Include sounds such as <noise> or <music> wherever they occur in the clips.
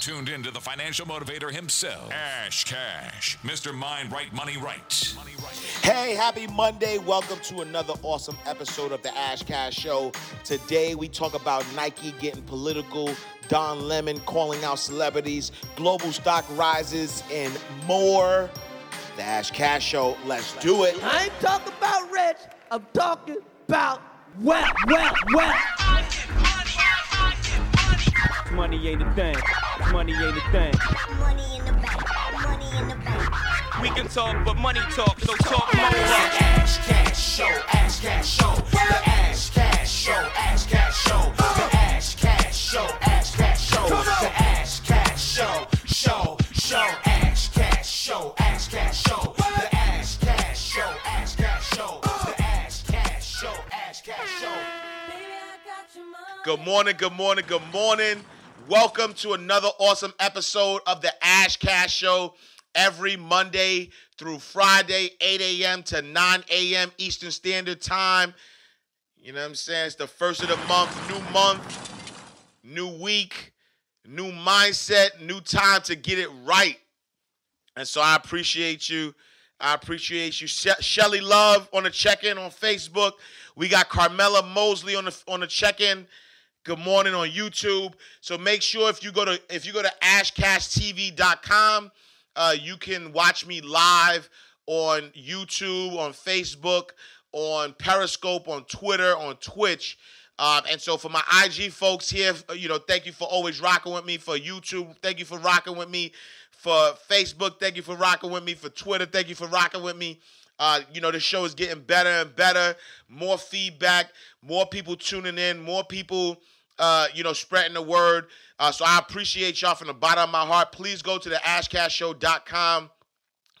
tuned in to the financial motivator himself, Ash Cash, Mr. Mind Right Money Right. Hey, happy Monday. Welcome to another awesome episode of the Ash Cash Show. Today we talk about Nike getting political, Don Lemon calling out celebrities, global stock rises, and more. The Ash Cash Show. Let's do it. I ain't talking about rich. I'm talking about well, well, well. Money ain't a thing. Money ain't a thing. Money in the bank. Money in the bank. We can talk, but money talk, so talk more. Ash Cash Show, Ash Cash Show, the Ash Cash Show, Ash Cash Show, the Ash Cash Show, Ash Cash Show, the Ash Cash Show, Show, Show, Ash Cash Show, Ash Cash Show, the Ash Cash Show, Ash Cash Show, the Ash Cash Show, Ash Cash Show. Good morning, good morning, good morning. Welcome to another awesome episode of the Ash Cash Show. Every Monday through Friday, 8 a.m. to 9 a.m. Eastern Standard Time. You know what I'm saying? It's the first of the month, new month, new week, new mindset, new time to get it right. And so I appreciate you. I appreciate you. She- Shelly Love on the check-in on Facebook. We got Carmela Mosley on the on the check-in. Good morning on YouTube. So make sure if you go to if you go to ashcashtv.com, uh, you can watch me live on YouTube, on Facebook, on Periscope, on Twitter, on Twitch. Um, and so for my IG folks here, you know, thank you for always rocking with me. For YouTube, thank you for rocking with me. For Facebook, thank you for rocking with me. For Twitter, thank you for rocking with me. Uh, you know, the show is getting better and better. More feedback, more people tuning in, more people, uh, you know, spreading the word. Uh, so I appreciate y'all from the bottom of my heart. Please go to the ashcashshow.com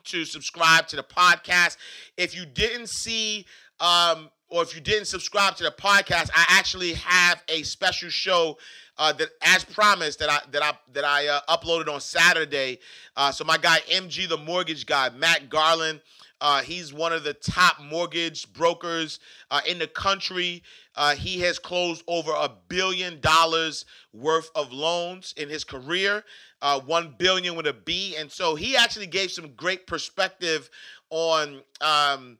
to subscribe to the podcast. If you didn't see, um, or if you didn't subscribe to the podcast, I actually have a special show uh, that, as promised, that I that I that I uh, uploaded on Saturday. Uh, so my guy MG, the mortgage guy, Matt Garland. Uh, he's one of the top mortgage brokers uh, in the country. Uh, he has closed over a billion dollars worth of loans in his career, uh, one billion with a B. And so he actually gave some great perspective on um,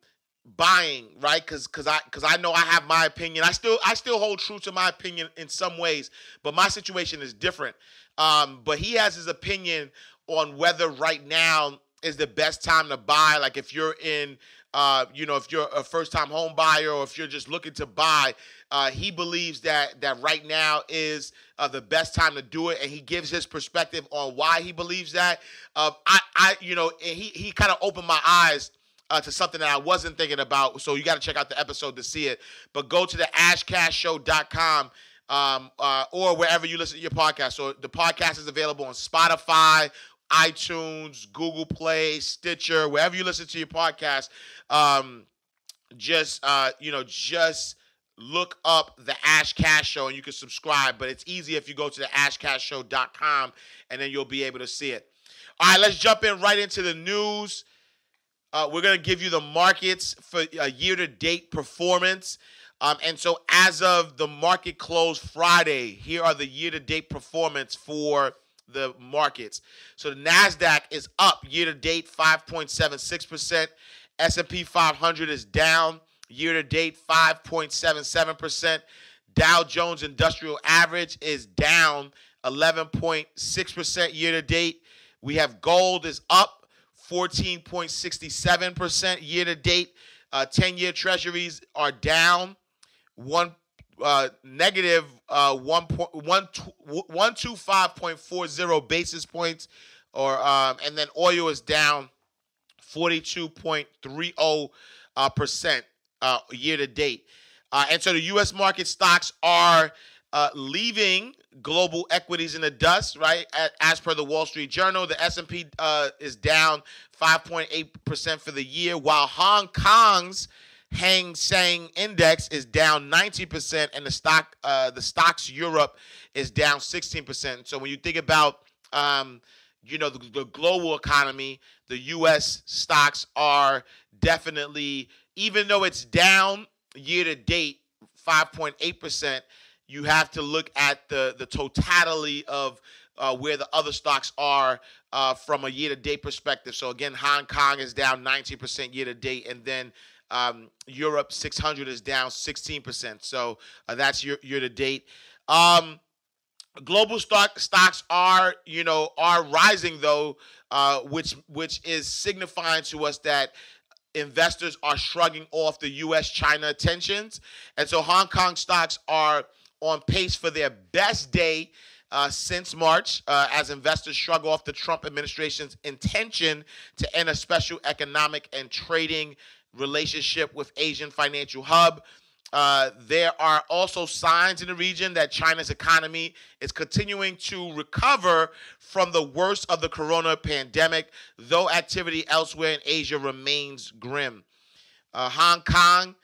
buying, right? Because because I because I know I have my opinion. I still I still hold true to my opinion in some ways, but my situation is different. Um, but he has his opinion on whether right now is the best time to buy. Like if you're in, uh, you know, if you're a first time home buyer or if you're just looking to buy, uh, he believes that that right now is uh, the best time to do it, and he gives his perspective on why he believes that. Uh, I, I, you know, and he he kind of opened my eyes. Uh, to something that I wasn't thinking about. So you got to check out the episode to see it. But go to the ashcashshow.com um, uh, or wherever you listen to your podcast. So the podcast is available on Spotify, iTunes, Google Play, Stitcher, wherever you listen to your podcast. Um, just uh, you know, just look up the Ash Cash Show and you can subscribe. But it's easy if you go to the ashcashshow.com and then you'll be able to see it. All right, let's jump in right into the news. Uh, we're going to give you the markets for a year to date performance. Um, and so, as of the market close Friday, here are the year to date performance for the markets. So, the Nasdaq is up year to date 5.76%. S&P 500 is down year to date 5.77%. Dow Jones Industrial Average is down 11.6% year to date. We have gold is up 14.67% year to date. Uh, 10 year treasuries are down one uh, negative uh, 125.40 basis points, or um, and then oil is down 42.30 uh, percent uh, year to date. Uh, and so the U.S. market stocks are uh, leaving global equities in the dust, right? As per the Wall Street Journal, the S&P uh, is down 5.8% for the year, while Hong Kong's Hang Seng Index is down 90%, and the stock, uh, the Stoxx Europe is down 16%. So when you think about, um, you know, the, the global economy, the U.S. stocks are definitely, even though it's down year to date 5.8%, you have to look at the the totality of uh, where the other stocks are uh, from a year to date perspective. So again, Hong Kong is down 19% year to date, and then um, Europe 600 is down 16%. So uh, that's year year to date. Um, global stock stocks are you know are rising though, uh, which which is signifying to us that investors are shrugging off the U.S. China tensions, and so Hong Kong stocks are on pace for their best day. Uh, since March, uh, as investors shrug off the Trump administration's intention to end a special economic and trading relationship with Asian financial hub. Uh, there are also signs in the region that China's economy is continuing to recover from the worst of the corona pandemic, though activity elsewhere in Asia remains grim. Uh, Hong Kong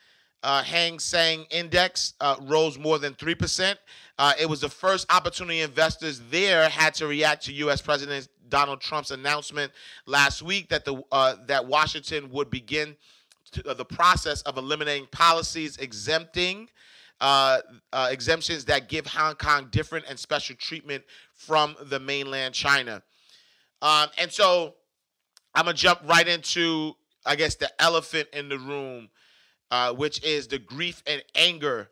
uh, Hang Seng Index uh, rose more than 3%. Uh, it was the first opportunity investors there had to react to U.S. President Donald Trump's announcement last week that the uh, that Washington would begin to, uh, the process of eliminating policies exempting uh, uh, exemptions that give Hong Kong different and special treatment from the mainland China. Um, and so I'm gonna jump right into, I guess, the elephant in the room, uh, which is the grief and anger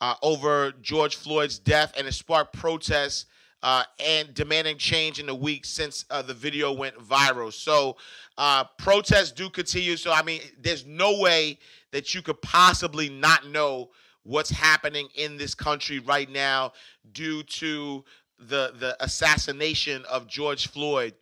uh, over George Floyd's death, and it sparked protests uh, and demanding change in the week since uh, the video went viral. So uh, protests do continue. So I mean, there's no way that you could possibly not know what's happening in this country right now due to the the assassination of George Floyd.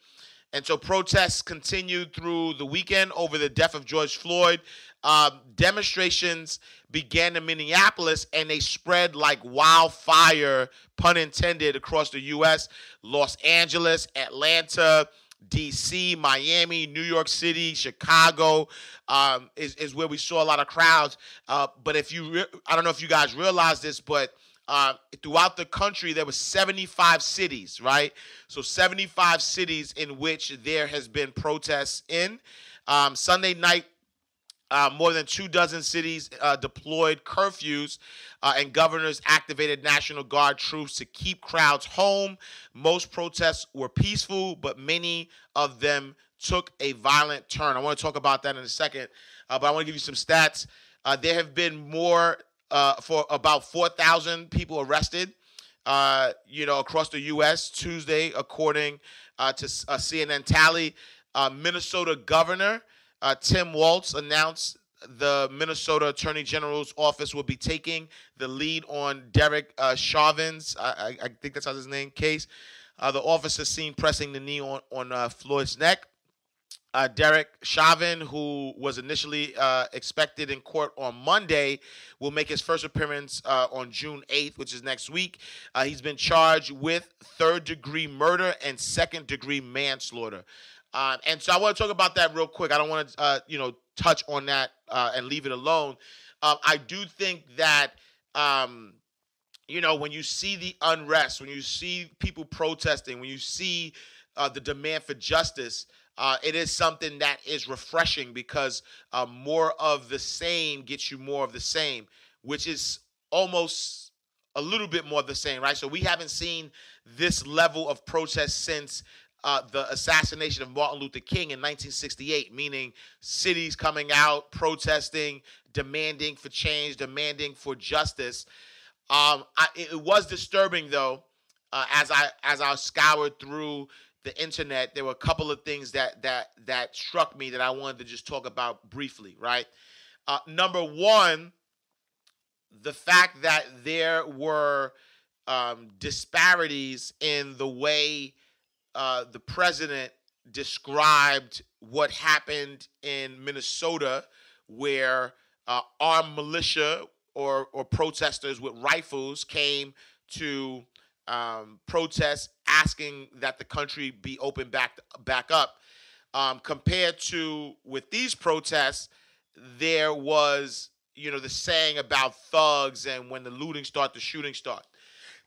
And so protests continued through the weekend over the death of George Floyd. Um, demonstrations began in Minneapolis and they spread like wildfire, pun intended, across the U.S. Los Angeles, Atlanta, D.C., Miami, New York City, Chicago um, is, is where we saw a lot of crowds. Uh, but if you, re- I don't know if you guys realize this, but uh, throughout the country, there were 75 cities, right? So 75 cities in which there has been protests in. Um, Sunday night, uh, more than two dozen cities uh, deployed curfews, uh, and governors activated National Guard troops to keep crowds home. Most protests were peaceful, but many of them took a violent turn. I want to talk about that in a second, uh, but I want to give you some stats. Uh, there have been more uh, for about 4,000 people arrested. You know, across the U.S. Tuesday, according to CNN tally, Minnesota Governor uh, Tim Walz announced the Minnesota Attorney General's office will be taking the lead on Derek uh, Chauvin's, I, I, I think that's how his name, case. Uh, the officer seen pressing the knee on, on uh, Floyd's neck. Uh, Derek Chauvin, who was initially uh, expected in court on Monday, will make his first appearance uh, on June 8th, which is next week. Uh, he's been charged with third degree murder and second degree manslaughter. Um, and so I want to talk about that real quick. I don't want to, uh, you know, touch on that uh, and leave it alone. Um, I do think that, um, you know, when you see the unrest, when you see people protesting, when you see uh, the demand for justice, uh, it is something that is refreshing because uh, more of the same gets you more of the same, which is almost a little bit more of the same, right? So we haven't seen this level of protest since uh, the assassination of Martin Luther King in 1968, meaning cities coming out, protesting, demanding for change, demanding for justice. Um, I, it was disturbing though, uh, as I as I scoured through the internet, there were a couple of things that that that struck me that I wanted to just talk about briefly. Right, uh, number one, the fact that there were um, disparities in the way uh, the president described what happened in Minnesota, where uh, armed militia or or protesters with rifles came to um, protest, asking that the country be opened back back up. Um, compared to with these protests, there was you know the saying about thugs and when the looting start, the shooting start.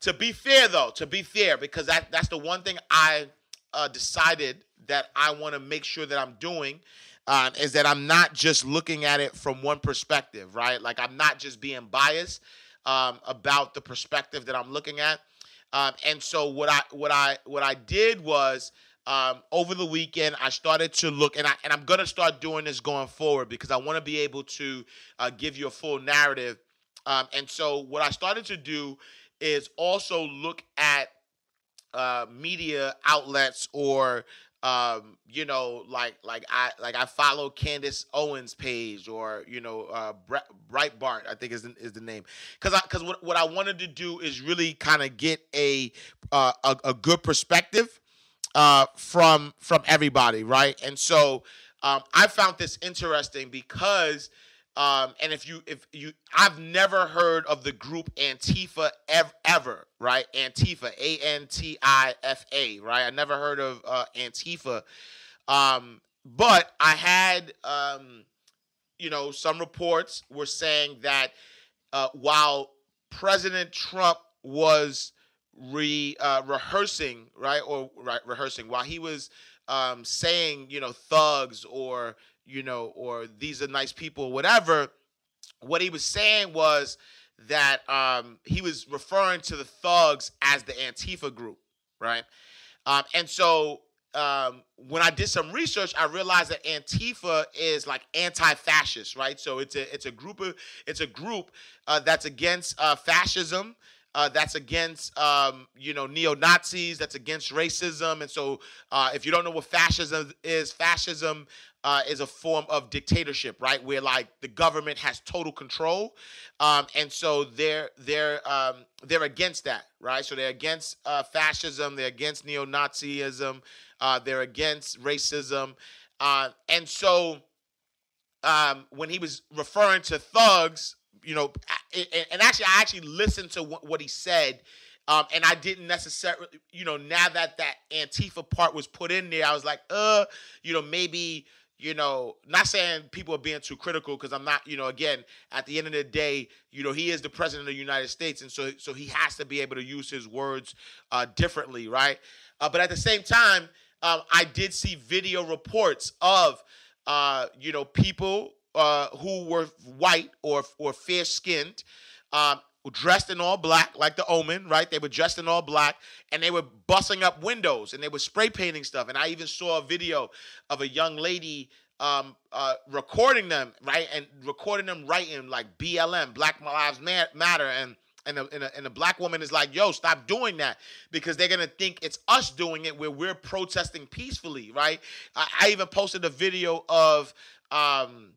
To be fair, though, to be fair, because that that's the one thing I uh, decided that I want to make sure that I'm doing um, is that I'm not just looking at it from one perspective, right? Like I'm not just being biased. um, about the perspective that I'm looking at. Um, and so what I what I what I did was um, over the weekend I started to look, and I and I'm gonna start doing this going forward because I want to be able to uh, give you a full narrative. Um, and so what I started to do is also look at uh, media outlets or um, you know, like like I like I follow Candace Owens' page or you know, uh, Breitbart, I think is the, is the name, because I because what, what I wanted to do is really kind of get a, uh, a a good perspective uh, from from everybody, right? And so um, I found this interesting because um, and if you if you I've never heard of the group Antifa ever, ever right? Antifa, A N T I F A, right? I never heard of uh, Antifa. Um, but I had um, you know, some reports were saying that uh, while President Trump was re uh, rehearsing, right, or right, rehearsing while he was um, saying, you know, thugs or you know, or these are nice people, whatever. What he was saying was that um, he was referring to the thugs as the Antifa group, right? Um, and so um, when I did some research, I realized that Antifa is like anti-fascist, right? So it's a it's a group of it's a group uh, that's against uh, fascism. Uh, that's against um, you know neo Nazis. That's against racism. And so, uh, if you don't know what fascism is, fascism uh, is a form of dictatorship, right? Where like the government has total control, um, and so they're they're um, they're against that, right? So they're against uh, fascism, they're against neo-Nazism, uh, they're against racism, uh, and so um, when he was referring to thugs, you know, and actually I actually listened to what he said. Um, and I didn't necessarily, you know, now that that Antifa part was put in there, I was like, uh, you know, maybe you know, not saying people are being too critical because I'm not, you know, again, at the end of the day, you know, he is the president of the United States, and so so he has to be able to use his words uh, differently, right? Uh, but at the same time, um, I did see video reports of, uh, you know, people uh, who were white or or fair skinned. Um, dressed in all black, like the Omen, right? They were dressed in all black, and they were busting up windows and they were spray painting stuff. And I even saw a video of a young lady um, uh, recording them, right, and recording them writing like BLM, Black Lives Matter, and and a, and, a, and a black woman is like, "Yo, stop doing that," because they're gonna think it's us doing it where we're protesting peacefully, right? I, I even posted a video of. Um,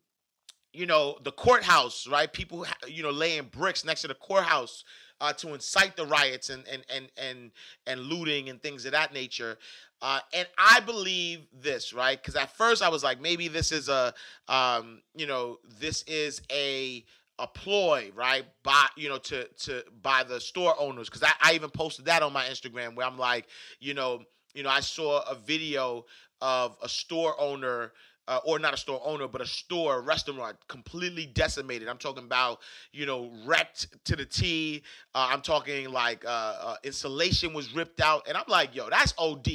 you know, the courthouse, right? People, you know, laying bricks next to the courthouse uh, to incite the riots and and and and and looting and things of that nature. Uh, and I believe this, right? Because at first I was like, maybe this is a, um, you know, this is a a ploy, right? By you know, to to by the store owners. Because I, I even posted that on my Instagram where I'm like, you know, you know, I saw a video of a store owner uh, or not a store owner, but a store, a restaurant, completely decimated. I'm talking about, you know, wrecked to the T. Uh, I'm talking like uh, uh, insulation was ripped out, and I'm like, yo, that's OD,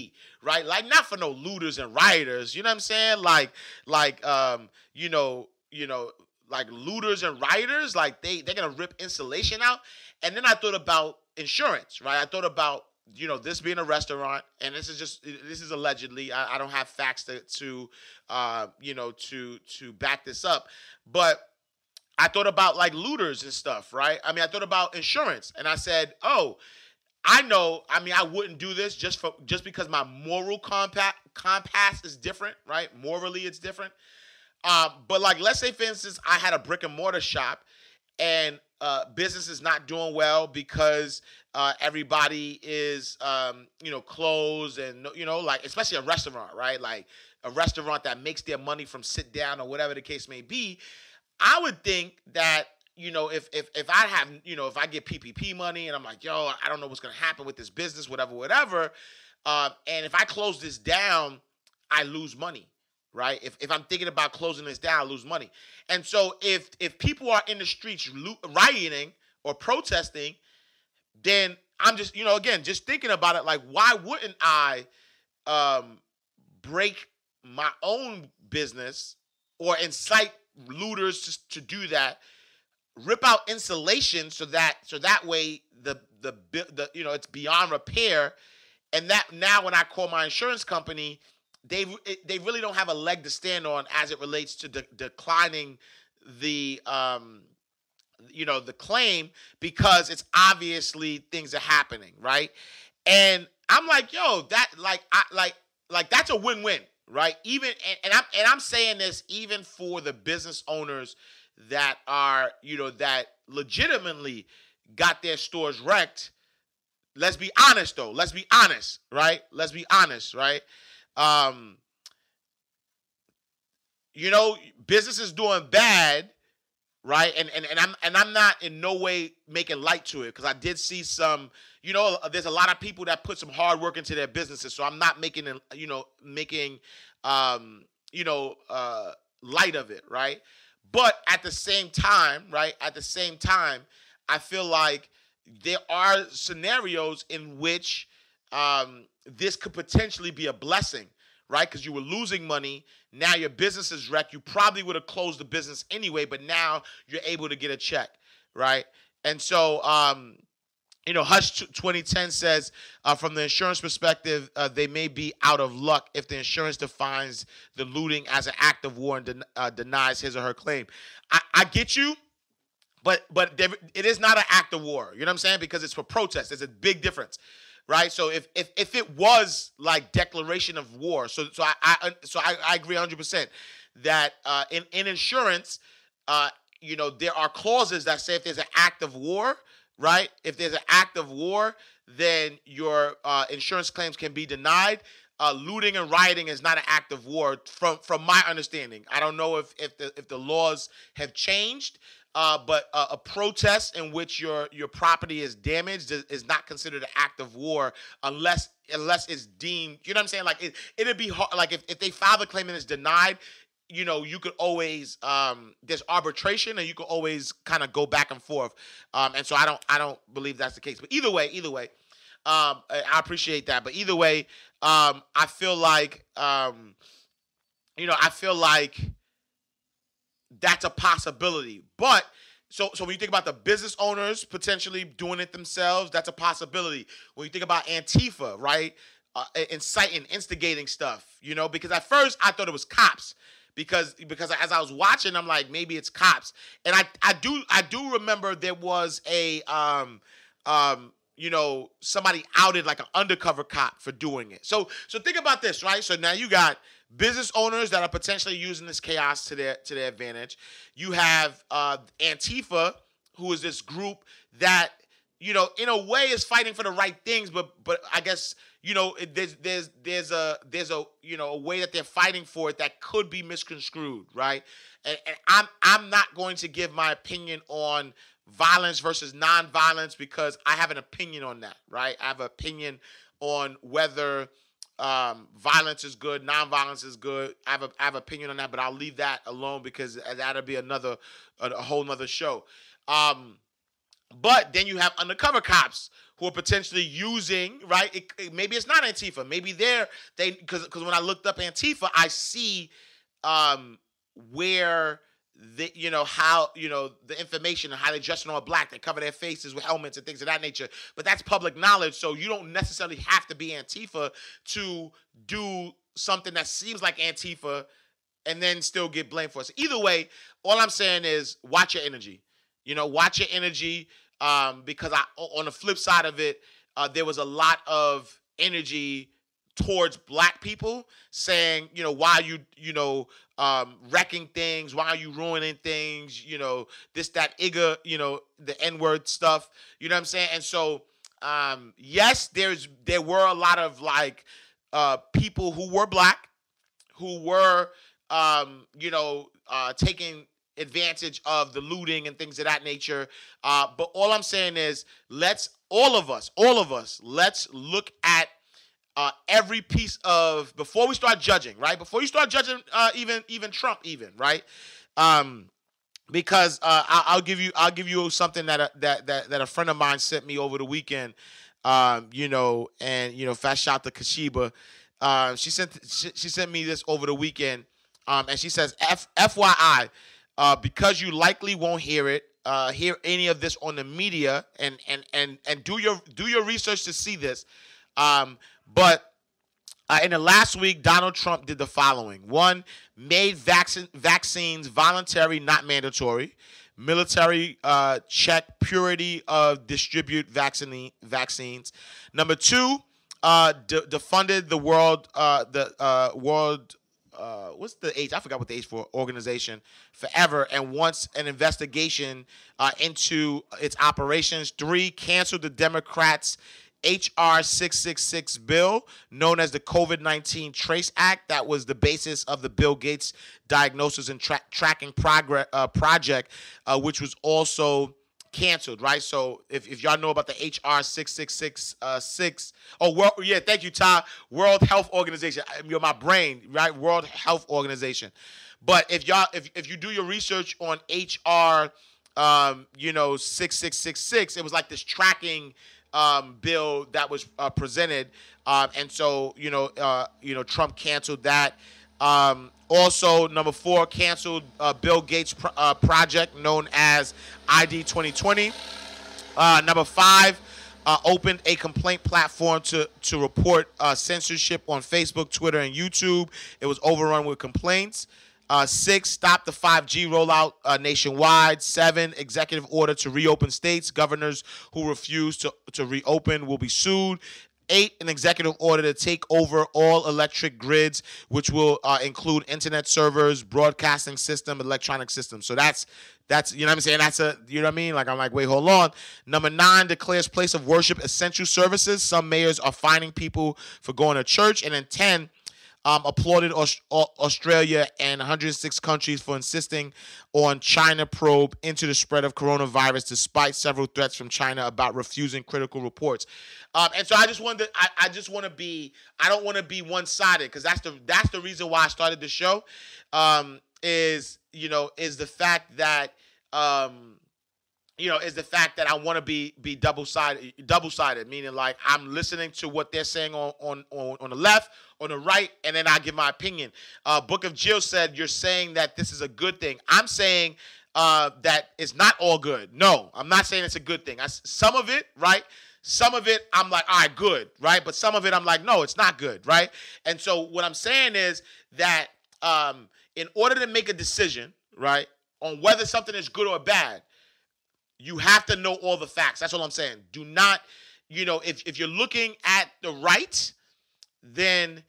right? Like not for no looters and rioters, you know what I'm saying? Like, like, um, you know, you know, like looters and rioters, like they they're gonna rip insulation out. And then I thought about insurance, right? I thought about you know this being a restaurant and this is just this is allegedly i, I don't have facts to, to uh, you know to to back this up but i thought about like looters and stuff right? I mean i thought about insurance and i said oh i know i mean i wouldn't do this just for just because my moral compact compass is different right? Morally it's different. Uh, but like let's say for instance i had a brick and mortar shop and uh, business is not doing well because uh, everybody is um, you know closed and you know like especially a restaurant right? Like a restaurant that makes their money from sit down or whatever the case may be. I would think that you know if if if i have you know if i get ppp money and i'm like yo i don't know what's going to happen with this business whatever whatever uh, and if i close this down i lose money right? If, if I'm thinking about closing this down, I lose money. And so if if people are in the streets rioting or protesting, then I'm just, you know, again, just thinking about it, like, why wouldn't I um, break my own business or incite looters to, to do that rip out insulation so that so that way the the the you know it's beyond repair, and that now when I call my insurance company, they they really don't have a leg to stand on as it relates to de- declining the um you know the claim because it's obviously things are happening right? And i'm like yo that like i like like that's a win-win right? Even and, and i'm and i'm saying this even for the business owners that are you know that legitimately got their stores wrecked. Let's be honest though. Let's be honest right? Let's be honest right um you know business is doing bad right? And and, and i'm and i'm not in no way making light to it because i did see some you know there's a lot of people that put some hard work into their businesses. So i'm not making you know making um you know uh light of it right? But at the same time right at the same time i feel like there are scenarios in which um this could potentially be a blessing right? Because you were losing money. Now your business is wrecked. You probably would have closed the business anyway, but now you're able to get a check, right? And so, um, you know, Hush 2010 says, uh, from the insurance perspective, uh, they may be out of luck if the insurance defines the looting as an act of war and den- uh, denies his or her claim. I, I get you, but but it is not an act of war. You know what I'm saying? Because it's for protest. There's a big difference, right? So if if, if it was like declaration of war, so so I, I so I, I agree 100 percent that uh, in in insurance, uh, you know, there are clauses that say if there's an act of war, right? If there's an act of war, then your uh, insurance claims can be denied. Uh, looting and rioting is not an act of war, from from my understanding. I don't know if if the if the laws have changed, uh, but uh, a protest in which your your property is damaged is, not considered an act of war unless unless it's deemed. You know what I'm saying? Like it it'd be hard. Like if, if they file the claim and it's denied, you know you could always um there's arbitration and you could always kind of go back and forth um and so i don't i don't believe that's the case but either way either way um I appreciate that but either way um i feel like um you know i feel like that's a possibility. But so so when you think about the business owners potentially doing it themselves that's a possibility. When you think about antifa right uh, inciting instigating stuff you know because at first i thought it was cops because because as I was watching, I'm like maybe it's cops, and I I do I do remember there was a um um you know somebody outed like an undercover cop for doing it. So so think about this, right? So now you got business owners that are potentially using this chaos to their to their advantage. You have uh, Antifa, who is this group that you know in a way is fighting for the right things, but but I guess you know there's there's there's a there's a you know a way that they're fighting for it that could be misconstrued, right? And, and I'm I'm not going to give my opinion on violence versus non-violence because I have an opinion on that, right? I have an opinion on whether um, violence is good, non-violence is good. I have a I have opinion on that, but I'll leave that alone because that'll be another a, whole nother show. Um, but then you have undercover cops who are potentially using right. It, it- maybe it's not Antifa. Maybe they're they because when I looked up Antifa, I see um, where the you know how you know the information and how they dress in all black. They cover their faces with helmets and things of that nature. But that's public knowledge, so you don't necessarily have to be Antifa to do something that seems like Antifa and then still get blamed for it. So either way, all I'm saying is watch your energy. You know, watch your energy um, because I on the flip side of it, uh, there was a lot of energy towards black people saying, you know, why you, you know, um, wrecking things? Why are you ruining things? You know, this, that, igga, you know, the N-word stuff. You know what I'm saying? And so, um, yes, there's there were a lot of like uh, people who were black who were um, you know uh, taking advantage of the looting and things of that nature. Uh, but all I'm saying is, let's all of us, all of us, let's look at uh, every piece of before we start judging, right? Before you start judging, uh, even even Trump, even right. Um, because uh, I, I'll give you I'll give you something that a, that that that a friend of mine sent me over the weekend. Um, you know, and you know, fast shout to Kashiba. Uh, she sent she, she sent me this over the weekend, um, and she says, F, "FYI, uh, because you likely won't hear it, uh, hear any of this on the media, and and and and do your do your research to see this. But uh, in the last week, Donald Trump did the following: one, made vaccine vaccines voluntary, not mandatory. Military uh, check purity of distribute vaccine vaccines. Number two, uh, de- defunded the world uh, the uh, world uh, what's the age? I forgot what the age for organization forever, and wants an investigation uh, into its operations. Three, canceled the Democrats' HR 666 bill, known as the COVID 19 Trace Act. That was the basis of the Bill Gates Diagnosis and Tra- Tracking Progress uh, Project, uh, which was also canceled, right? So if, if y'all know about the HR 666 uh, six, oh, world, yeah, thank you, Ty. World Health Organization. You're my brain, right? World Health Organization. But if y'all, if, if you do your research on HR, um, you know, 6666, it was like this tracking um, bill that was uh, presented. Um, and so, you know, uh, you know, Trump canceled that. Um, also, number four, canceled uh, Bill Gates pro- uh, project known as ID 2020. Uh, number five, uh, opened a complaint platform to to report censorship on Facebook, Twitter, and YouTube. It was overrun with complaints. Uh, six, stop the 5G rollout uh, nationwide. Seven, executive order to reopen states. Governors who refuse to, to reopen will be sued. Eight, an executive order to take over all electric grids, which will uh, include internet servers, broadcasting system, electronic systems. So that's that's you know what I'm saying. That's a you know what I mean. Like I'm like wait hold on. Number nine declares place of worship essential services. Some mayors are fining people for going to church, and then ten um, applauded Aus- Australia and 106 countries for insisting on China probe into the spread of coronavirus, despite several threats from China about refusing critical reports. Um, and so I just wanted, to, I, I just want to be, I don't want to be one sided because that's the that's the reason why I started the show. Um, is you know is the fact that um, you know, is the fact that I want to be be double sided, double sided, meaning like I'm listening to what they're saying on on on, on the left, on the right, and then I give my opinion. Uh, Book of Jill said you're saying that this is a good thing. I'm saying uh, that it's not all good. No, I'm not saying it's a good thing. I some of it, right? Some of it, I'm like, all right, good, right? But some of it, I'm like, no, it's not good, right? And so what I'm saying is that um, in order to make a decision, right, on whether something is good or bad, you have to know all the facts. That's all I'm saying. Do not, you know, if, if you're looking at the right, then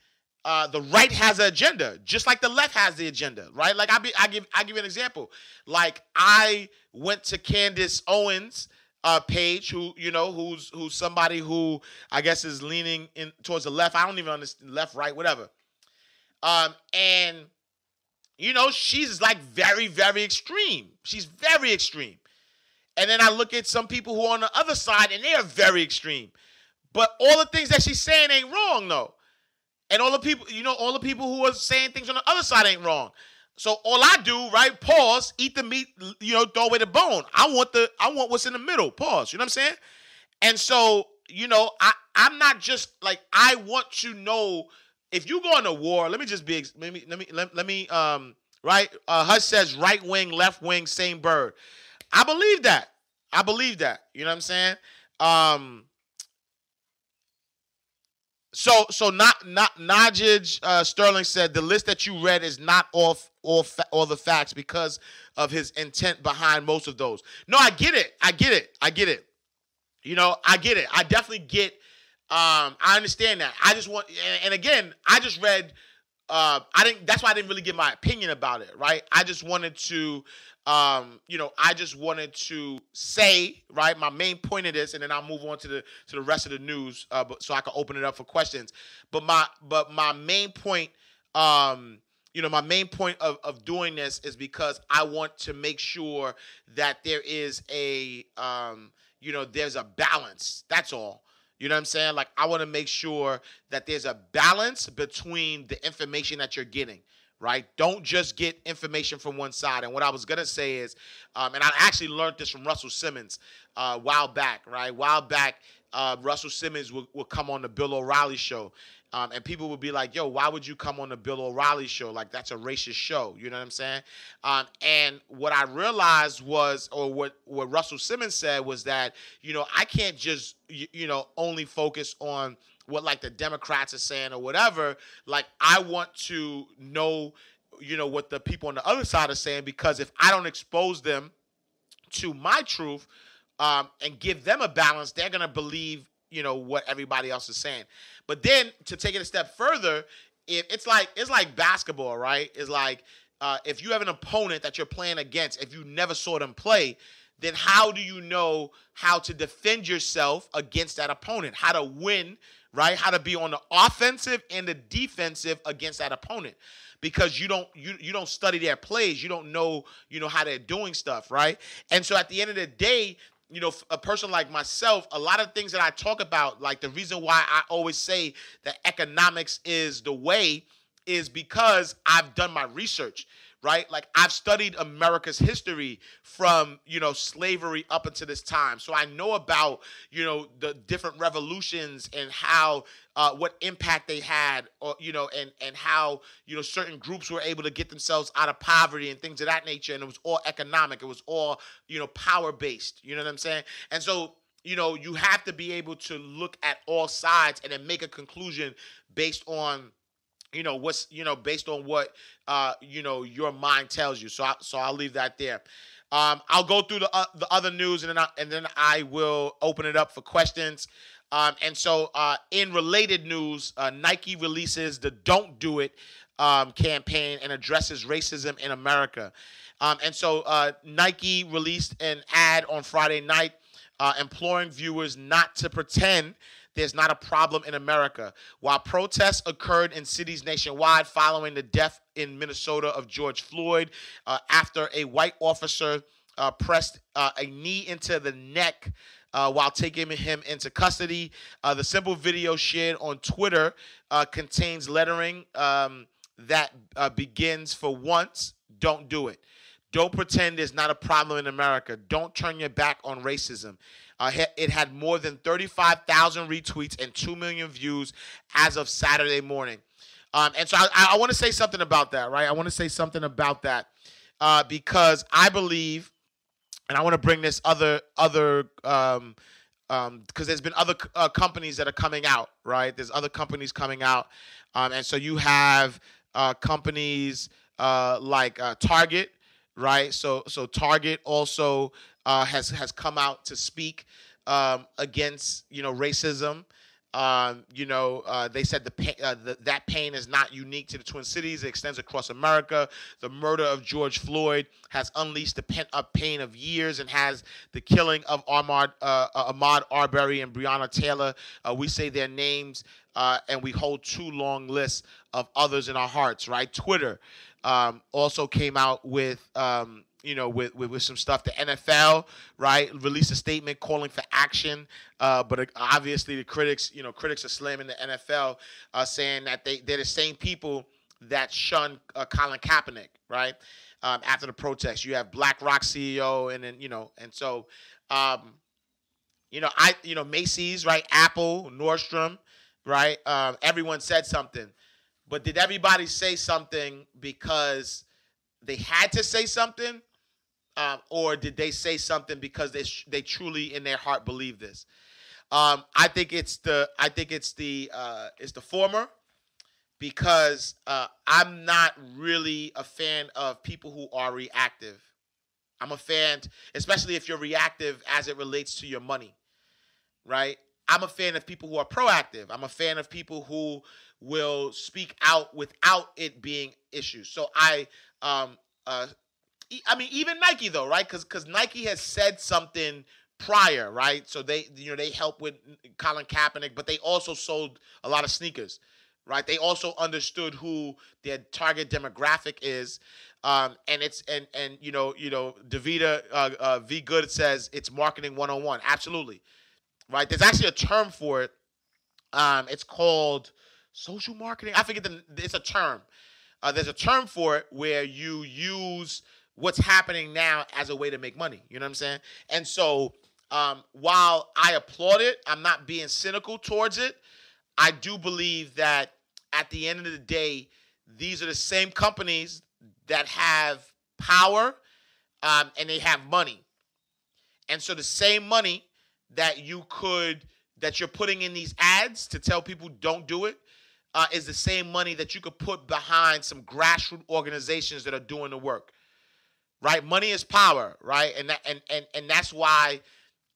uh, the right has an agenda, just like the left has the agenda, right? Like I be, I give, I give you an example. Like I went to Candace Owens' uh, page, who you know, who's who's somebody who I guess is leaning in towards the left. I don't even understand left, right, whatever. Um, and you know, she's like very, very extreme. She's very extreme. And then I look at some people who are on the other side and they are very extreme. But all the things that she's saying ain't wrong though. And all the people, you know, all the people who are saying things on the other side ain't wrong. So all I do, right? Pause, eat the meat, you know, throw away the bone. I want the I want what's in the middle. Pause. You know what I'm saying? And so, you know, I I'm not just like I want to know if you go into war. Let me just be let me let me let, let me um right. Uh, Hush says right wing, left wing, same bird. I believe that. I believe that. You know what I'm saying? Um. So so not not Najid uh, Sterling said the list that you read is not off all fa- all the facts because of his intent behind most of those. No, I get it. I get it. I get it. You know, I get it. I definitely get. Um, I understand that. I just want, and, and again, I just read. Uh, I didn't. That's why I didn't really get my opinion about it. Right. I just wanted to. Um, you know, I just wanted to say right my main point of this, and then I'll move on to the to the rest of the news, uh, but so I can open it up for questions. But my but my main point, um, you know, my main point of of doing this is because I want to make sure that there is a um, you know, there's a balance. That's all. You know what I'm saying? Like I want to make sure that there's a balance between the information that you're getting, right? Don't just get information from one side. And what I was gonna say is, um, and I actually learned this from Russell Simmons uh, a while back, right? While back, uh, Russell Simmons would, would come on the Bill O'Reilly show, Um, and people would be like, "Yo, why would you come on the Bill O'Reilly show? Like that's a racist show." You know what I'm saying? Um, and what I realized was, or what what Russell Simmons said was that you know I can't just you, you know only focus on what like the Democrats are saying or whatever. Like I want to know, you know, what the people on the other side are saying because if I don't expose them to my truth um, and give them a balance, they're gonna believe you know what everybody else is saying. But then to take it a step further, it's like it's like basketball, right? It's like uh, if you have an opponent that you're playing against, if you never saw them play, then how do you know how to defend yourself against that opponent? How to win, right? How to be on the offensive and the defensive against that opponent because you don't you you don't study their plays. You don't know, you know how they're doing stuff, right? And so at the end of the day, you know, a person like myself, a lot of things that I talk about, like the reason why I always say that economics is the way is because I've done my research, right? Like I've studied America's history from, you know, slavery up until this time. So I know about, you know, the different revolutions and how uh, what impact they had or you know and and how you know certain groups were able to get themselves out of poverty and things of that nature and it was all economic it was all you know power based you know what i'm saying and so you know you have to be able to look at all sides and then make a conclusion based on you know what's you know based on what uh you know your mind tells you. So I, so I'll leave that there. Um I'll go through the uh, the other news and then I, and then I will open it up for questions. Um and so uh in related news uh Nike releases the don't do it um campaign and addresses racism in America. Um and so uh Nike released an ad on Friday night uh, imploring viewers not to pretend there's not a problem in America. While protests occurred in cities nationwide following the death in Minnesota of George Floyd uh, after a white officer uh, pressed uh, a knee into the neck. Uh, while taking him into custody, uh, the simple video shared on Twitter uh, contains lettering um, that uh, begins for once, don't do it. Don't pretend there's not a problem in America. Don't turn your back on racism. Uh, it had more than 35,000 retweets and 2 million views as of Saturday morning. Um, and so I, I want to say something about that, right? I want to say something about that uh, because I believe, and I want to bring this other other um, um, because there's been other uh, companies that are coming out, right? There's other companies coming out, um, and so you have uh, companies uh, like uh, Target, right? So so Target also uh, has has come out to speak um, against you know racism. Um, you know, uh, they said the, uh, the that pain is not unique to the Twin Cities; it extends across America. The murder of George Floyd has unleashed the pent-up pain of years and has the killing of Ahmaud, uh, uh, Ahmaud Arbery and Breonna Taylor. Uh, we say their names, uh, and we hold two long lists of others in our hearts. Right? Twitter um, also came out with. Um, you know, with, with, with some stuff. The NFL, right, released a statement calling for action, uh, but uh, obviously the critics, you know, critics are slamming the NFL, uh, saying that they they're the same people that shunned uh, Colin Kaepernick, right? Um, after the protest, you have BlackRock CEO, and then you know, and so, um, you know, I, you know, Macy's, right, Apple, Nordstrom, right, um, everyone said something, but did everybody say something because they had to say something? Um, or did they say something because they they truly in their heart believe this? Um, I think it's the I think it's the uh, it's the former because uh, I'm not really a fan of people who are reactive. I'm a fan, especially if you're reactive as it relates to your money, right? I'm a fan of people who are proactive. I'm a fan of people who will speak out without it being issues. So I um, uh, I mean, even Nike though, right? Because because Nike has said something prior, right? So they you know they help with Colin Kaepernick, but they also sold a lot of sneakers, right? They also understood who their target demographic is. Um, and it's and and you know you know Davida uh, uh, V Good says it's marketing 101. Absolutely, right? There's actually a term for it. Um, it's called social marketing. I forget the. It's a term. Uh, there's a term for it where you use what's happening now as a way to make money. You know what I'm saying? And so um, while I applaud it, I'm not being cynical towards it. I do believe that at the end of the day, these are the same companies that have power um, and they have money. And so the same money that you could that you're putting in these ads to tell people don't do it uh, is the same money that you could put behind some grassroots organizations that are doing the work. Right? Money is power, right? And that, and and and that's why,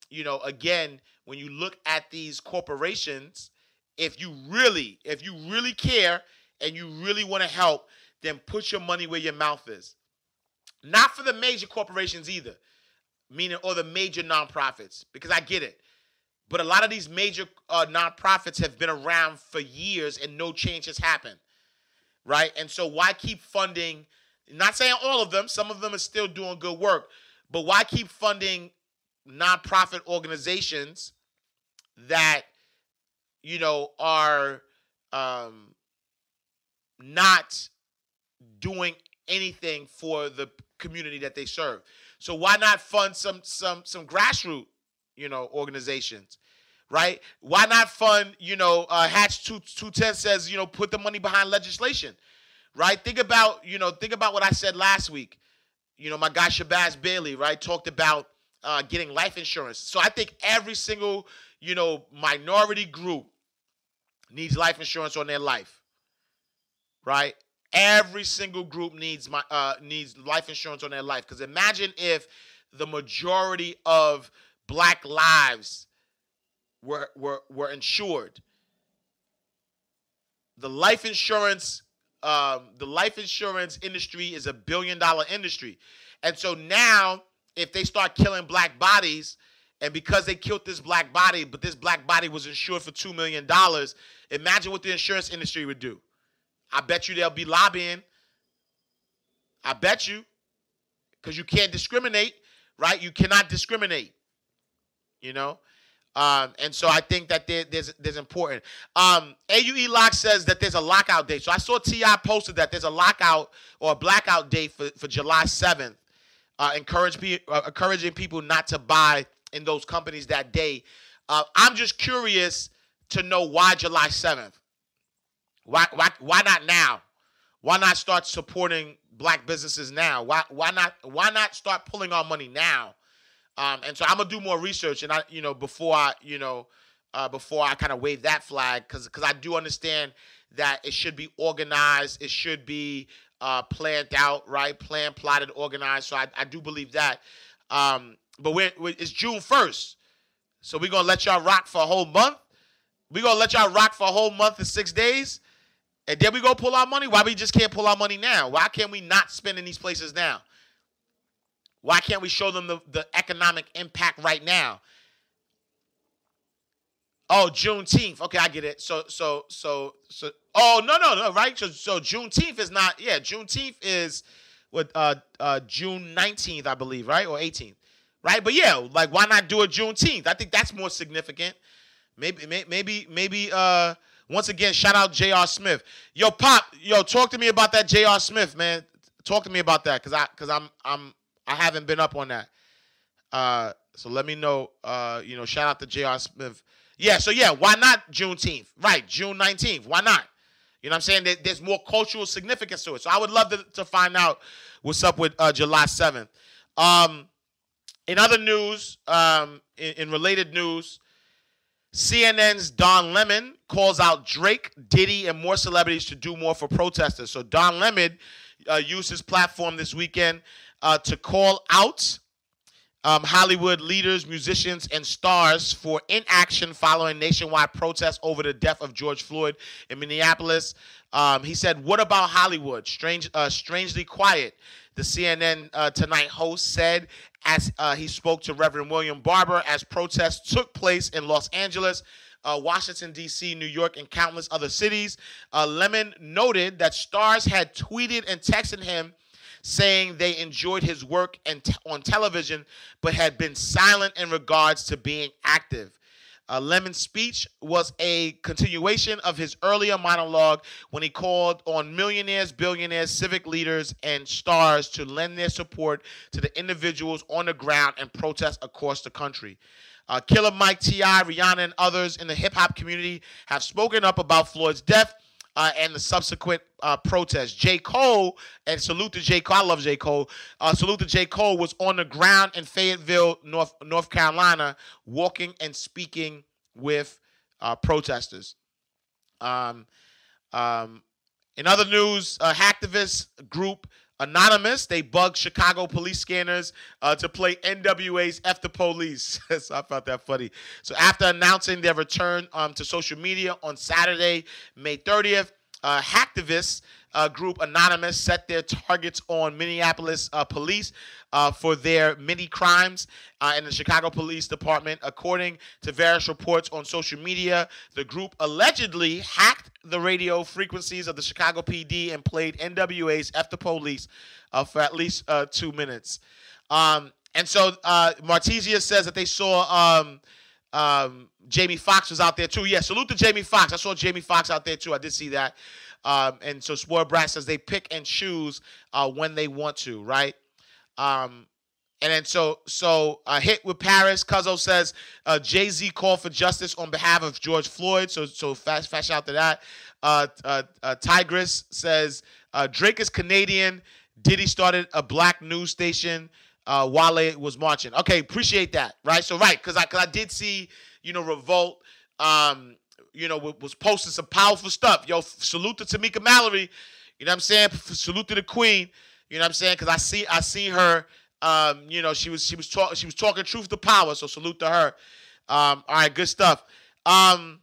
you know, again, when you look at these corporations, if you really, if you really care and you really want to help, then put your money where your mouth is. Not for the major corporations either, meaning or the major nonprofits, because I get it. But a lot of these major uh, nonprofits have been around for years and no change has happened, right? And so why keep funding? Not saying all of them, some of them are still doing good work, but why keep funding nonprofit organizations that you know are um, not doing anything for the community that they serve? So why not fund some some some grassroots you know, organizations, right? Why not fund, you know, uh, Hatch 2, 210 says, you know, put the money behind legislation, right? Think about, you know, think about what I said last week. You know, my guy Shabazz Bailey, right, talked about uh, getting life insurance. So I think every single, you know, minority group needs life insurance on their life, right? Every single group needs my uh, needs life insurance on their life. Because imagine if the majority of black lives were were were insured. The life insurance um, the life insurance industry is a billion dollar industry, and so now if they start killing black bodies, and because they killed this black body, but this black body was insured for two million dollars, imagine what the insurance industry would do. I bet you they'll be lobbying. I bet you, because you can't discriminate, right? You cannot discriminate you know. Um, and so I think that there, there's there's important. Um, AUE Lock says that there's a lockout date. So I saw Ti posted that there's a lockout or a blackout date for, for July 7th. Uh, encourage pe- uh, encouraging people not to buy in those companies that day. Uh, I'm just curious to know why July 7th. Why why why not now? Why not start supporting black businesses now? Why why not why not start pulling our money now? Um, and so I'm gonna do more research, and I, you know, before I, you know, uh, before I kind of wave that flag, because because I do understand that it should be organized, it should be uh, planned out, right? Planned, plotted, organized. So I, I do believe that. Um, but we're, we're, it's June 1st, so we're gonna let y'all rock for a whole month. We're gonna let y'all rock for a whole month and six days, and then we go pull our money. Why we just can't pull our money now? Why can't we not spend in these places now? Why can't we show them the, the economic impact right now? Oh, Juneteenth. Okay, I get it. So, so, so, so. Oh, no, no, no. Right. So, so Juneteenth is not. Yeah, Juneteenth is what uh, uh, June nineteenth, I believe, right, or eighteenth, right? But yeah, like, why not do a Juneteenth? I think that's more significant. Maybe, maybe, maybe. Uh, once again, shout out J.R. Smith. Yo, Pop. Yo, talk to me about that J.R. Smith, man. Talk to me about that, cause I, cause I'm, I'm, I haven't been up on that. Uh, so let me know. Uh, you know, shout out to J.R. Smith. Yeah, so yeah, why not Juneteenth? Right, June 19th. Why not? You know what I'm saying? There, there's more cultural significance to it. So I would love to, to find out what's up with uh, July 7th. Um, in other news, um, in, in related news, CNN's Don Lemon calls out Drake, Diddy, and more celebrities to do more for protesters. So Don Lemon uh, used his platform this weekend uh, to call out um, Hollywood leaders, musicians, and stars for inaction following nationwide protests over the death of George Floyd in Minneapolis. Um, he said, "What about Hollywood? Strange, uh, strangely quiet." The CNN uh, Tonight host said as uh, he spoke to Reverend William Barber as protests took place in Los Angeles. Uh, Washington, D.C., New York, and countless other cities. Uh, Lemon noted that stars had tweeted and texted him saying they enjoyed his work and t- on television, but had been silent in regards to being active. Uh, Lemon's speech was a continuation of his earlier monologue when he called on millionaires, billionaires, civic leaders, and stars to lend their support to the individuals on the ground and protest across the country. Uh, Killer Mike, T.I., Rihanna, and others in the hip hop community have spoken up about Floyd's death uh, and the subsequent uh, protest. J. Cole, and salute to J. Cole, I love J. Cole. Uh, salute to J. Cole was on the ground in Fayetteville, North, North Carolina, walking and speaking with uh, protesters. Um, um, in other news, a hacktivist group Anonymous, they bugged Chicago police scanners uh, to play NWA's F the Police. <laughs> so I found that funny. So after announcing their return um, to social media on Saturday, May 30th, uh, hacktivists uh, group Anonymous set their targets on Minneapolis uh, police uh, for their many crimes uh, in the Chicago Police Department. According to various reports on social media, the group allegedly hacked the radio frequencies of the Chicago PD and played NWA's F the Police uh, for at least uh, two minutes. Um, and so Martezia says that they saw. Um, um, Jamie Foxx was out there too. Yeah, salute to Jamie Foxx. I saw Jamie Foxx out there too. I did see that. Um, and so Spoiled Brat says they pick and choose uh, when they want to, right? Um, and then so so a hit with Paris. Cuzzo says uh, Jay Z called for justice on behalf of George Floyd. So so fast fast out to that. Uh, uh, uh Tigress says uh, Drake is Canadian. Diddy started a black news station uh, Wale was marching. Okay, appreciate that. Right. So right, because I cause I did see you know Revolt. Um, you know, was posting some powerful stuff. Yo, salute to Tamika Mallory. You know what I'm saying? Salute to the Queen. You know what I'm saying? Because I see I see her. Um, you know, she was she was talking she was talking truth to power. So salute to her. Um, all right, good stuff. Um,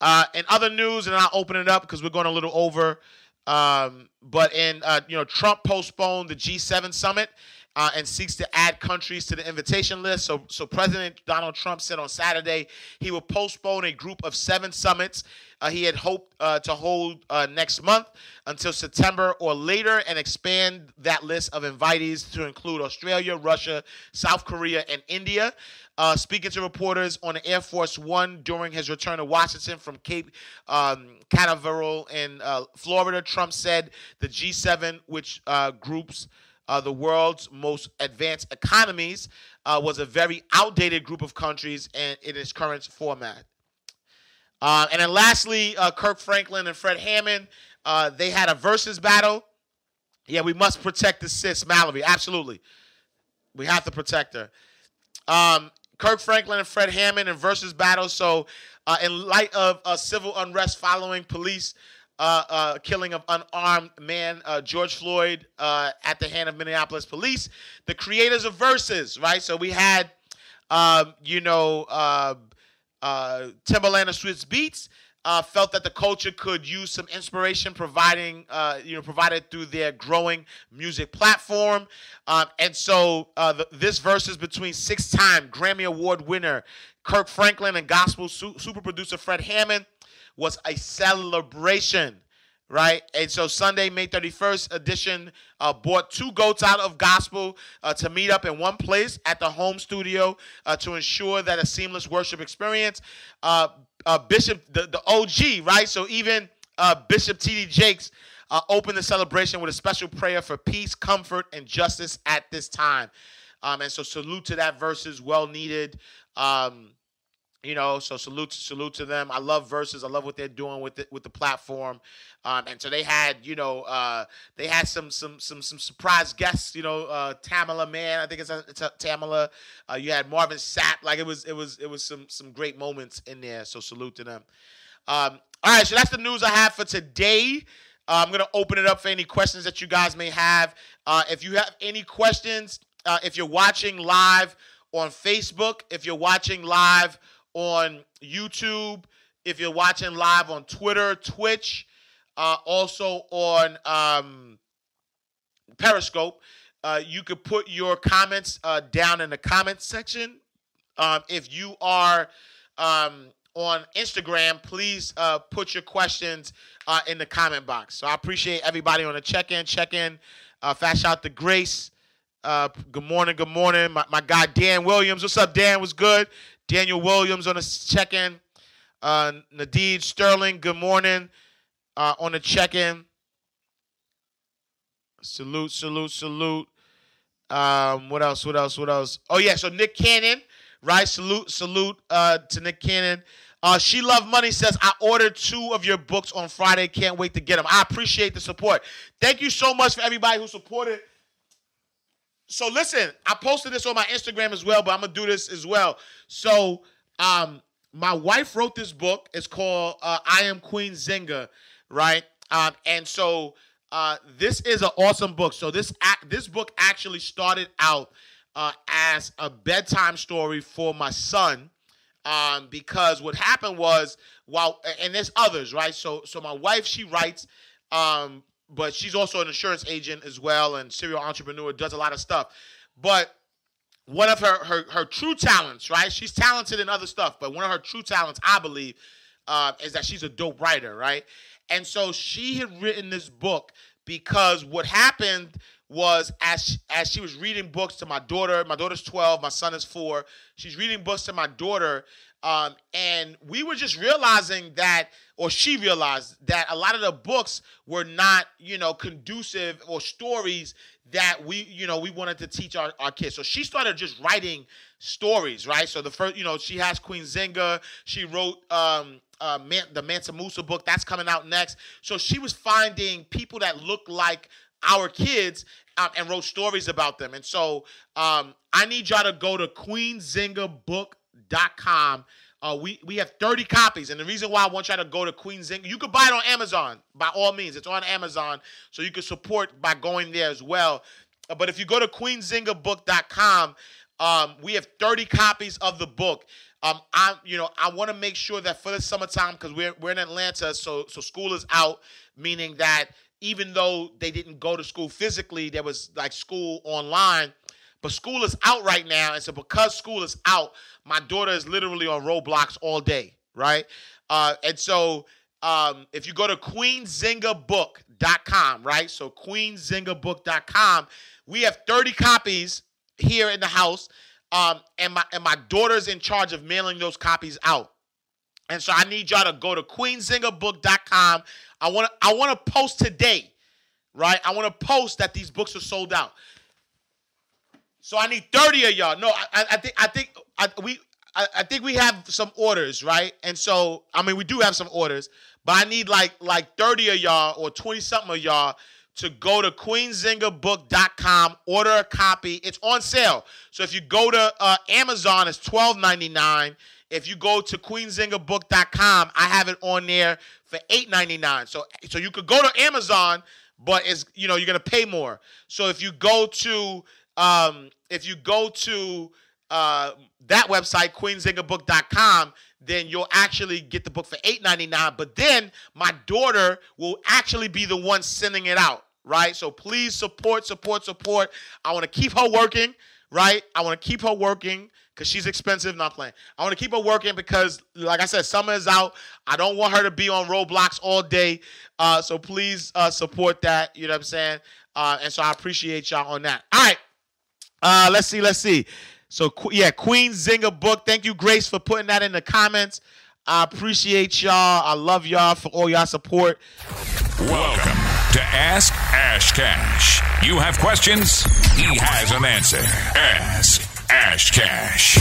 uh, in other news, and I'll open it up because we're going a little over. Um, but in uh, you know, Trump postponed the G7 summit uh, and seeks to add countries to the invitation list. So, so President Donald Trump said on Saturday he will postpone a group of seven summits uh, he had hoped uh, to hold uh, next month until September or later and expand that list of invitees to include Australia, Russia, South Korea, and India. Uh, speaking to reporters on Air Force One during his return to Washington from Cape um, Canaveral in uh, Florida, Trump said the G7, which groups uh, the world's most advanced economies, uh, was a very outdated group of countries and in its current format. Uh, and then lastly, uh, Kirk Franklin and Fred Hammond, uh, they had a Verzuz battle. Yeah, we must protect the sis Mallory. Absolutely. We have to protect her. Um, Kirk Franklin and Fred Hammond in Verzuz battle. So, uh, in light of civil unrest following police uh, uh, killing of unarmed man uh, George Floyd uh, at the hand of Minneapolis police. The creators of Verzuz, right? So we had, um, you know, uh, uh, Timbaland and Swizz Beatz. felt that the culture could use some inspiration, providing you know provided through their growing music platform, um, and so the, this Verzuz between six-time Grammy Award winner Kirk Franklin and gospel su- super producer Fred Hammond was a celebration, right? And so Sunday, May 31st edition uh, bought two goats out of gospel uh, to meet up in one place at the home studio uh, to ensure that a seamless worship experience. Uh, uh, Bishop, the, the OG, right? So even uh, Bishop T.D. Jakes opened the celebration with a special prayer for peace, comfort, and justice at this time. Um, and so salute to that Verzuz, well needed. Um, you know so salute salute to them. I love Verzuz. I love what they're doing with it with the platform. Um, and so they had you know uh, they had some some some some surprise guests you know uh, Tamela Mann i think it's, a, it's a tamela uh, you had marvin sapp. Like it was it was it was some some great moments in there. So salute to them. Um, all right. So that's the news i have for today. Uh, i'm to open it up for any questions that you guys may have. Uh, if you have any questions uh, if you're watching live on facebook if you're watching live on YouTube, if you're watching live on Twitter, Twitch, uh, also on um, Periscope. Uh, you could put your comments uh, down in the comments section. Um, if you are um, on Instagram, please uh, put your questions uh, in the comment box. So I appreciate everybody on the check-in. Check-in. Uh, fast out to Grace. Uh, good morning. Good morning. My, my guy Dan Williams. What's up, Dan? Was good. Daniel Williams on a check-in. Uh, Nadine Sterling, good morning uh, on a check-in. Salute, salute, salute. Um, what else? What else? What else? Oh yeah, so Nick Cannon, right? Salute, salute uh, to Nick Cannon. Uh, she Love Money says, I ordered two of your books on Friday. Can't wait to get them. I appreciate the support. Thank you so much for everybody who supported. So listen, I posted this on my Instagram as well, but I'm gonna do this as well. So um, my wife wrote this book. It's called uh, I Am Queen Zinga, right? Um, and so uh, this is an awesome book. So this act, this book actually started out uh, as a bedtime story for my son, um, because what happened was while and there's others, right? So so my wife she writes, um, but she's also an insurance agent as well and serial entrepreneur, does a lot of stuff, but one of her, her her true talents, right? She's talented in other stuff, but one of her true talents, I believe, uh, is that she's a dope writer, right? And so she had written this book because what happened was as as she was reading books to my daughter, my daughter's 12, my son is 4. She's reading books to my daughter um, and we were just realizing that or she realized that a lot of the books were not, you know, conducive or stories that we, you know, we wanted to teach our, our kids. So she started just writing stories, right? So the first, you know, she has Queen Zinga. She wrote um, uh, Man, the Mansa Musa book that's coming out next. So she was finding people that look like our kids um, and wrote stories about them. And so um, I need y'all to go to queenzingabook.com. Uh, we we have 30 copies, and the reason why I want y'all to go to Queen Zinga, you can buy it on Amazon by all means. It's on Amazon, so you can support by going there as well. Uh, but if you go to queenzingabook.com, um, we have 30 copies of the book. Um, I, you know, I want to make sure that for the summertime, because we're we're in Atlanta, so so school is out, meaning that even though they didn't go to school physically, there was like school online. But school is out right now, and so because school is out, my daughter is literally on Roblox all day, right? Uh, and so um, if you go to queenzingabook.com, right? So queenzingabook.com, we have 30 copies here in the house, um, and my and my daughter's in charge of mailing those copies out. And so I need y'all to go to queenzingabook.com. I want to I want to post today, right? I want to post that these books are sold out. So I need 30 of y'all. No, I, I think I think I, we I, I think we have some orders, right? And so I mean we do have some orders, but I need like like 30 of y'all or 20 something of y'all to go to queenzingabook.com, order a copy. It's on sale. So if you go to uh, Amazon, it's $12.99. If you go to queenzingabook.com, I have it on there for $8.99. So so you could go to Amazon, but it's you know you're gonna pay more. So if you go to um, if you go to uh, that website, queenzingabook.com, then you'll actually get the book for $8.99. But then my daughter will actually be the one sending it out, right? So please support, support, support. I want to keep her working, right? I want to keep her working because she's expensive, not playing. I want to keep her working because, like I said, summer is out. I don't want her to be on Roblox all day. Uh, so please uh, support that. You know what I'm saying? Uh, and so I appreciate y'all on that. All right. Uh, let's see, let's see. So yeah, Queen Zinga book. Thank you, Grace, for putting that in the comments. I appreciate y'all. I love y'all for all y'all support. Welcome to Ask Ash Cash. You have questions, he has an answer. Ask Ash Cash.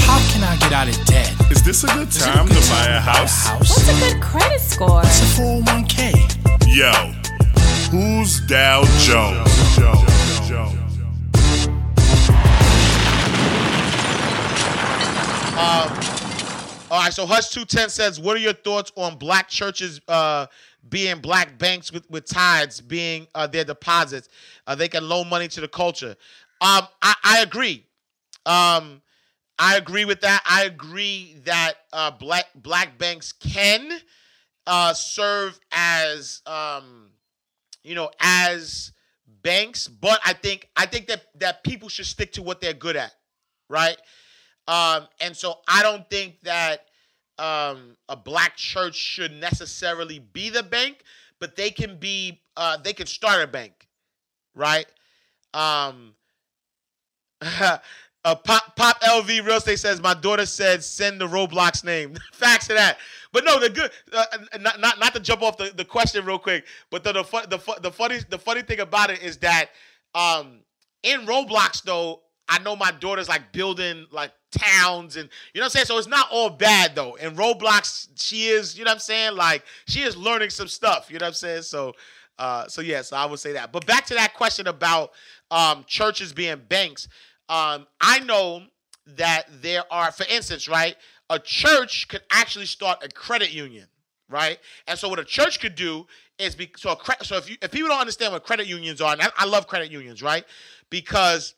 How can I get out of debt? Is this a good time to buy a house? What's a good credit score? It's a 401k. Yo, who's Dow Jones? All right, so Hush 210 says, What are your thoughts on black churches uh, being black banks with, with tithes being uh, their deposits? Uh, they can loan money to the culture. Um, I, I agree. Um, I agree with that. I agree that uh, black black banks can uh, serve as um, you know as banks, but I think I think that that people should stick to what they're good at, right? Um, and so I don't think that um, a black church should necessarily be the bank, but they can be uh, they can start a bank, right? Um, <laughs> uh, Pop Pop LV Real Estate says my daughter said send the Roblox name. <laughs> Facts to that. But no, the good uh, not, not not to jump off the, the question real quick, but the the, fu- the fu- the funny the funny thing about it is that um in Roblox though I know my daughter's like building like towns and you know what I'm saying. So it's not all bad though. In Roblox, she is, you know what I'm saying. Like she is learning some stuff. You know what I'm saying. So, uh, so yeah. So I would say that. But back to that question about um, churches being banks. Um, I know that there are, for instance, right, a church could actually start a credit union, right? And so what a church could do is be so a so if you if people don't understand what credit unions are, and I, I love credit unions, right? Because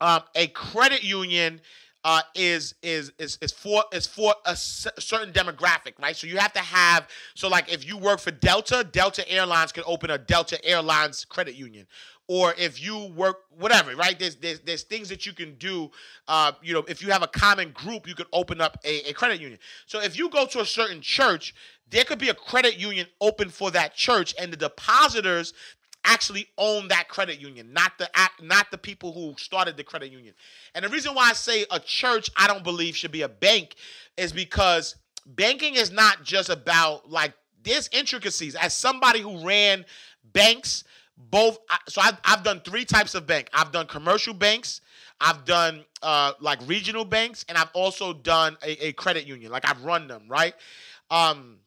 um, a credit union uh, is is is is for is for a certain demographic, right? So you have to have so like if you work for Delta, Delta Airlines can open a Delta Airlines credit union, or if you work whatever, right? There's there's, there's things that you can do. Uh, you know, if you have a common group, you could open up a, a credit union. So if you go to a certain church, there could be a credit union open for that church, and the depositors actually own that credit union, not the not the people who started the credit union. And the reason why I say a church I don't believe should be a bank is because banking is not just about like there's intricacies. As somebody who ran banks, both so I've, I've done three types of bank. I've done commercial banks, I've done uh, like regional banks, and I've also done a, a credit union. Like I've run them, right? Um,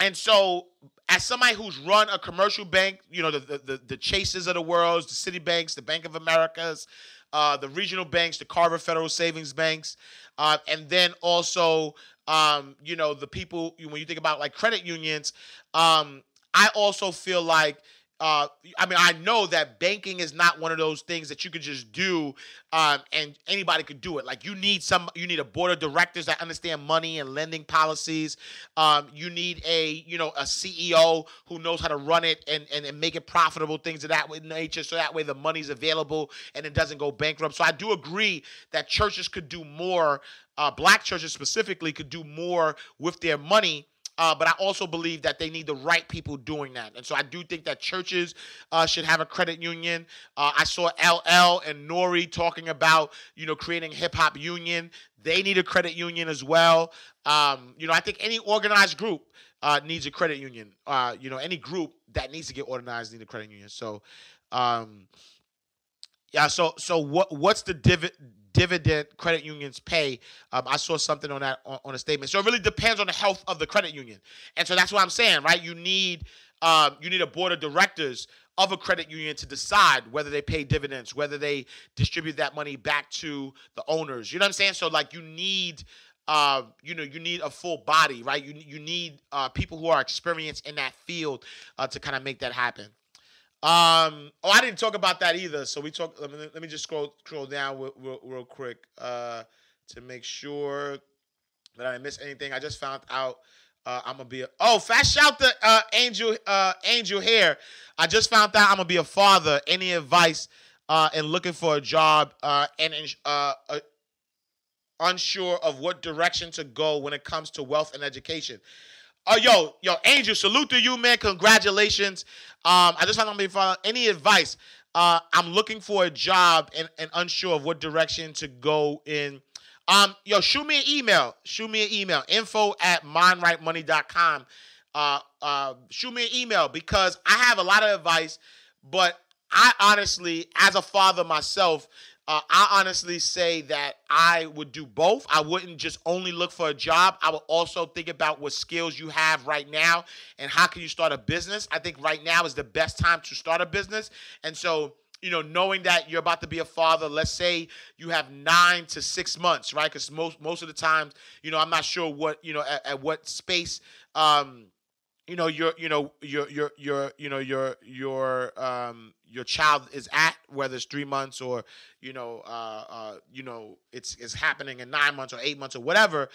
and so, as somebody who's run a commercial bank, you know, the the, the, the Chases of the world, the Citibanks, the Bank of Americas, uh, the regional banks, the Carver Federal Savings Banks, uh, and then also, um, you know, the people, when you think about like credit unions, um, I also feel like uh, I mean, I know that banking is not one of those things that you could just do, um, and anybody could do it. Like you need some, you need a board of directors that understand money and lending policies. Um, you need a, you know, a CEO who knows how to run it and and, and make it profitable, things of that nature, so that way the money's available and it doesn't go bankrupt. So I do agree that churches could do more. Uh, black churches specifically could do more with their money uh, but I also believe that they need the right people doing that. And so I do think that churches uh, should have a credit union. Uh, I saw LL and Nori talking about, you know, creating hip hop union. They need a credit union as well. Um, you know, I think any organized group uh, needs a credit union. Uh, you know, any group that needs to get organized needs a credit union. So, um, yeah. So, so what? What's the divi- dividend credit unions pay? Um, I saw something on that on, on a statement. So it really depends on the health of the credit union, and so that's what I'm saying, right? You need um, you need a board of directors of a credit union to decide whether they pay dividends, whether they distribute that money back to the owners. You know what I'm saying? So like you need. Uh, you know, you need a full body, right? You you need uh, people who are experienced in that field uh, to kind of make that happen. Um, oh, I didn't talk about that either. So we talk. Let me, let me just scroll scroll down real, real, real quick uh, to make sure that I didn't miss anything. I just found out uh, I'm gonna be. A, oh, fast shout to uh, Angel uh, Angel here. I just found out I'm gonna be a father. Any advice uh, in looking for a job uh, and uh, uh, unsure of what direction to go when it comes to wealth and education. Oh, yo, yo, Angel, salute to you, man. Congratulations. Um, I just want to be. Any advice? Uh, I'm looking for a job and, and unsure of what direction to go in. Um, yo, shoot me an email. Shoot me an email. Info at mindrightmoney.com. Uh, uh, shoot me an email because I have a lot of advice, but I honestly, as a father myself, uh, I honestly say that I would do both. I wouldn't just only look for a job. I would also think about what skills you have right now and how can you start a business. I think right now is the best time to start a business. And so, you know, knowing that you're about to be a father, let's say you have nine to six months, right? Because most most of the times, you know, I'm not sure what you know at, at what space. Um, you know your you know your your your you know your your um your child is at whether it's three months or you know uh uh you know it's it's happening in nine months or eight months or whatever.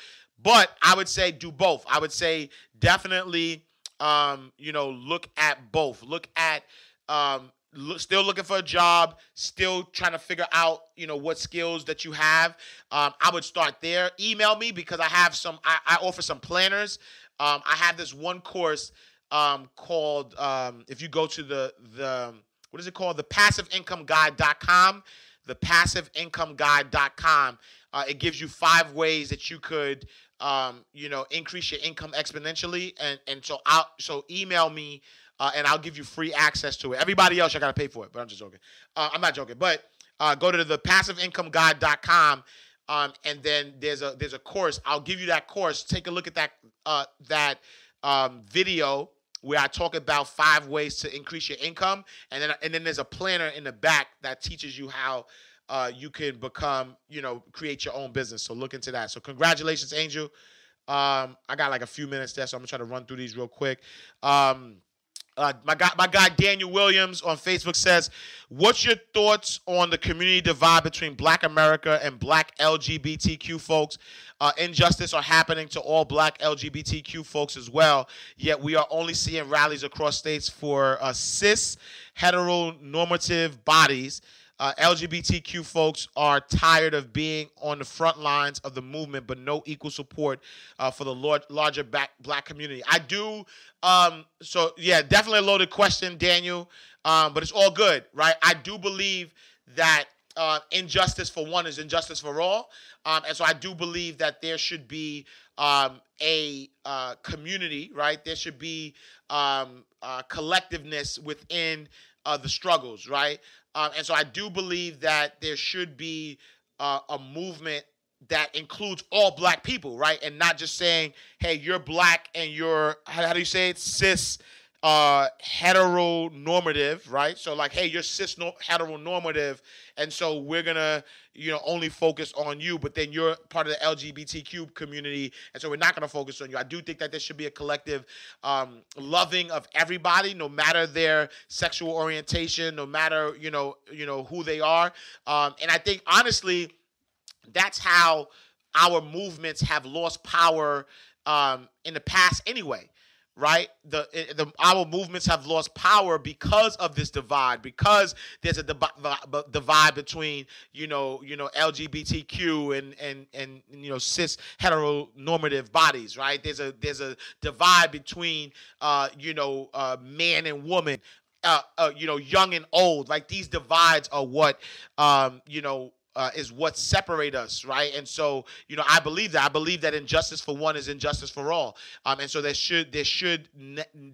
But i would say do both. I would say definitely um you know look at both. Look at um look, still looking for a job still trying to figure out you know what skills that you have. Um, i would start there. Email me because i have some i, I offer some planners um, I have this one course um, called um, if you go to the the what is it called? The passiveincomeguide.com the passiveincomeguide.com uh, it gives you five ways that you could um, you know increase your income exponentially. And and so I'll so email me uh, and I'll give you free access to it. Everybody else I gotta pay for it but I'm just joking. Uh, I'm not joking. But uh, go to the passiveincomeguide.com um, and then there's a there's a course. I'll give you that course. Take a look at that uh, that um, video where I talk about five ways to increase your income, and then and then there's a planner in the back that teaches you how uh, you can become, you know, create your own business. So look into that. So congratulations, Angel. Um, I got like a few minutes there, so I'm gonna try to run through these real quick. Um, uh, my guy, my guy Daniel Williams on Facebook says, "What's your thoughts on the community divide between Black America and Black LGBTQ folks? Uh, injustice are happening to all Black LGBTQ folks as well. Yet we are only seeing rallies across states for uh, cis heteronormative bodies." Uh, LGBTQ folks are tired of being on the front lines of the movement, but no equal support uh, for the lar- larger black, black community. I do. Um, so yeah, definitely a loaded question, Daniel. Um, but it's all good, right? I do believe that uh, injustice for one is injustice for all, um, and so I do believe that there should be um, a uh, community, right? There should be um, uh, collectiveness within uh, the struggles, right? Um, and so I do believe that there should be uh, a movement that includes all black people, right? And not just saying, hey, you're black and you're, how, how do you say it? Cis uh heteronormative right? So like hey you're cis no- heteronormative and so we're gonna you know only focus on you but then you're part of the lgbtq community and so we're not gonna focus on you. I do think that there should be a collective um loving of everybody no matter their sexual orientation no matter you know you know who they are. Um and i think honestly that's how our movements have lost power um, in the past anyway right the, the our movements have lost power because of this divide because there's a divi- divide between you know you know lgbtq and and and you know cis heteronormative bodies right there's a there's a divide between uh you know uh man and woman uh, uh, you know, young and old. Like these divides are what, um, you know, uh, is what separate us, right? And so, you know, I believe that. I believe that injustice for one is injustice for all. Um, and so there should there should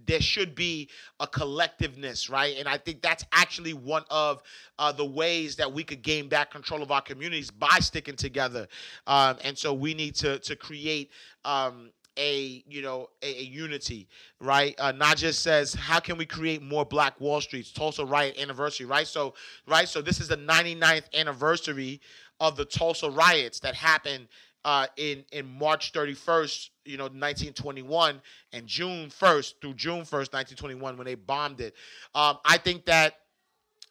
there should be a collectiveness, right? And I think that's actually one of uh, the ways that we could gain back control of our communities by sticking together. Um, and so we need to to create. Um, a you know a, a unity right? Uh, Najee says how can we create more black wall streets? Tulsa riot anniversary right? So right? So this is the 99th anniversary of the tulsa riots that happened uh, in in march 31st you know 1921 and june 1st through june 1st 1921 when they bombed it. Um, i think that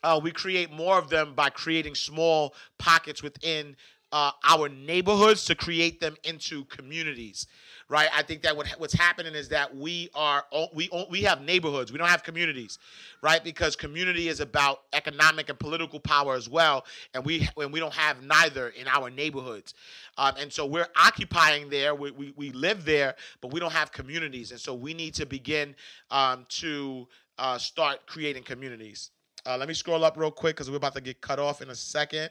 uh, we create more of them by creating small pockets within uh, our neighborhoods to create them into communities right? I think that what, what's happening is that we are we we have neighborhoods. We don't have communities right? Because community is about economic and political power as well and we and we don't have neither in our neighborhoods. Um, and so we're occupying there. We, we, we live there but we don't have communities. And so we need to begin um, to uh, start creating communities. Uh, let me scroll up real quick because we're about to get cut off in a second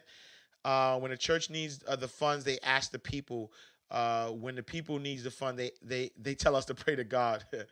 uh, when the church needs uh, the funds, they ask the people. Uh, when the people needs the fund, they they they tell us to pray to God. <laughs> uh,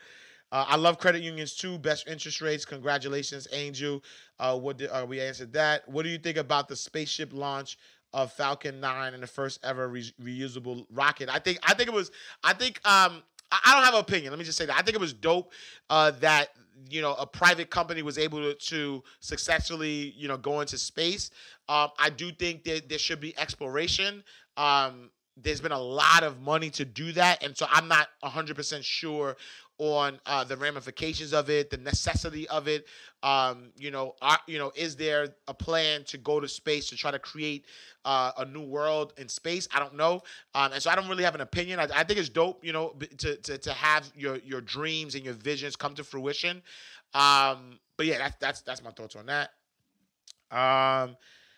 I love credit unions too. Best interest rates. Congratulations, Angel. Uh, what did, uh, we answered that? What do you think about the spaceship launch of Falcon 9 and the first ever re- reusable rocket? I think I think it was. I think um I, I don't have an opinion. Let me just say that I think it was dope uh, that you know a private company was able to, to successfully you know go into space. Um, i do think that there should be exploration. Um, there's been a lot of money to do that. And so i'm not 100% sure on uh, the ramifications of it the necessity of it. Um, you know are, you know is there a plan to go to space to try to create uh, a new world in space? I don't know. Um, and so i don't really have an opinion. I, I think it's dope you know to, to, to have your your dreams and your visions come to fruition. Um, but yeah that's that's that's my thoughts on that. Um,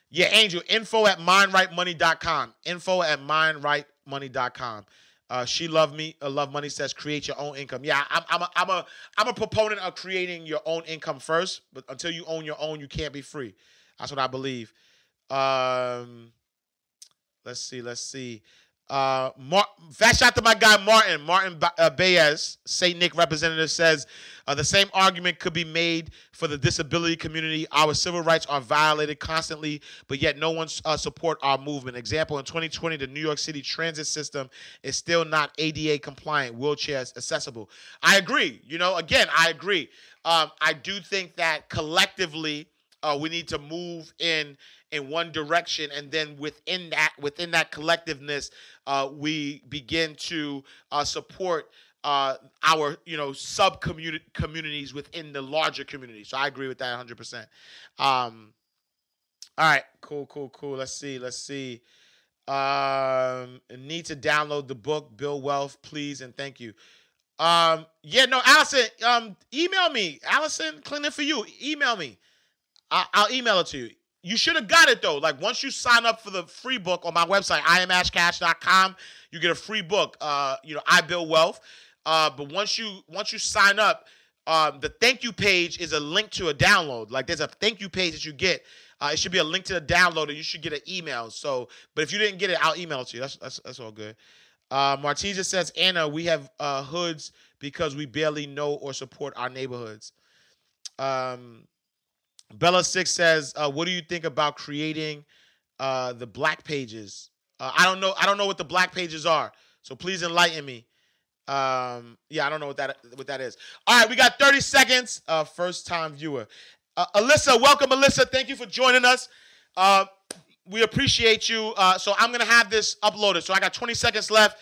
yeah, Angel, info at mindrightmoney.com. Info at mindrightmoney.com. Uh, she love me. Uh, love money says create your own income. Yeah, I'm, I'm, a, I'm a, I'm a proponent of creating your own income first. But until you own your own, you can't be free. That's what I believe. Um, let's see. Let's see. Uh, Mar- fast shot to my guy Martin. Martin ba- uh, Baez, St. Nick representative, says uh, the same argument could be made for the disability community. Our civil rights are violated constantly, but yet no one uh, support our movement. Example: In 2020, the New York City transit system is still not ADA compliant, wheelchairs accessible. I agree. You know, again, I agree. Um, I do think that collectively uh, we need to move in in one direction and then within that within that collectiveness uh, we begin to uh, support uh, our you know sub communities within the larger community. So i agree with that 100% um, all right. Cool cool cool. Let's see let's see. Um, need to download the book build wealth please and thank you. Um, yeah no allison um, email me. Allison cleaning for you email me. I- I'll email it to you you should have got it though. Like once you sign up for the free book on my website, iamashcash.com, you get a free book. Uh, you know, I build wealth. Uh, but once you once you sign up, um, the thank you page is a link to a download. Like there's a thank you page that you get. Uh, it should be a link to the download, and you should get an email. So, but if you didn't get it, I'll email it to you. That's that's, that's all good. Uh, Martisa says, Anna, we have uh, hoods because we barely know or support our neighborhoods. Um, Bella Six says, uh, "What do you think about creating uh, the black pages? Uh, I don't know. I don't know what the black pages are. So please enlighten me. Um, yeah, I don't know what that what that is. All right, we got 30 seconds. Uh, first time viewer, uh, Alyssa. Welcome, Alyssa. Thank you for joining us. Uh, we appreciate you. So I'm gonna have this uploaded. So I got 20 seconds left.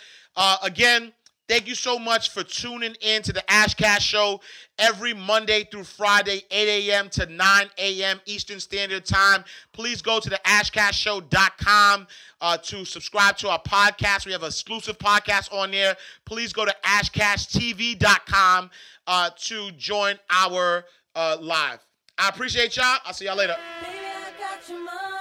Again, Thank you so much for tuning in to the Ash Cash Show every Monday through Friday, 8 a.m. to 9 a.m. Eastern Standard Time. Please go to the ashcashshow.com uh, to subscribe to our podcast. We have an exclusive podcast on there. Please go to ashcashtv.com uh, to join our uh, live. I appreciate y'all. I'll see y'all later. Baby,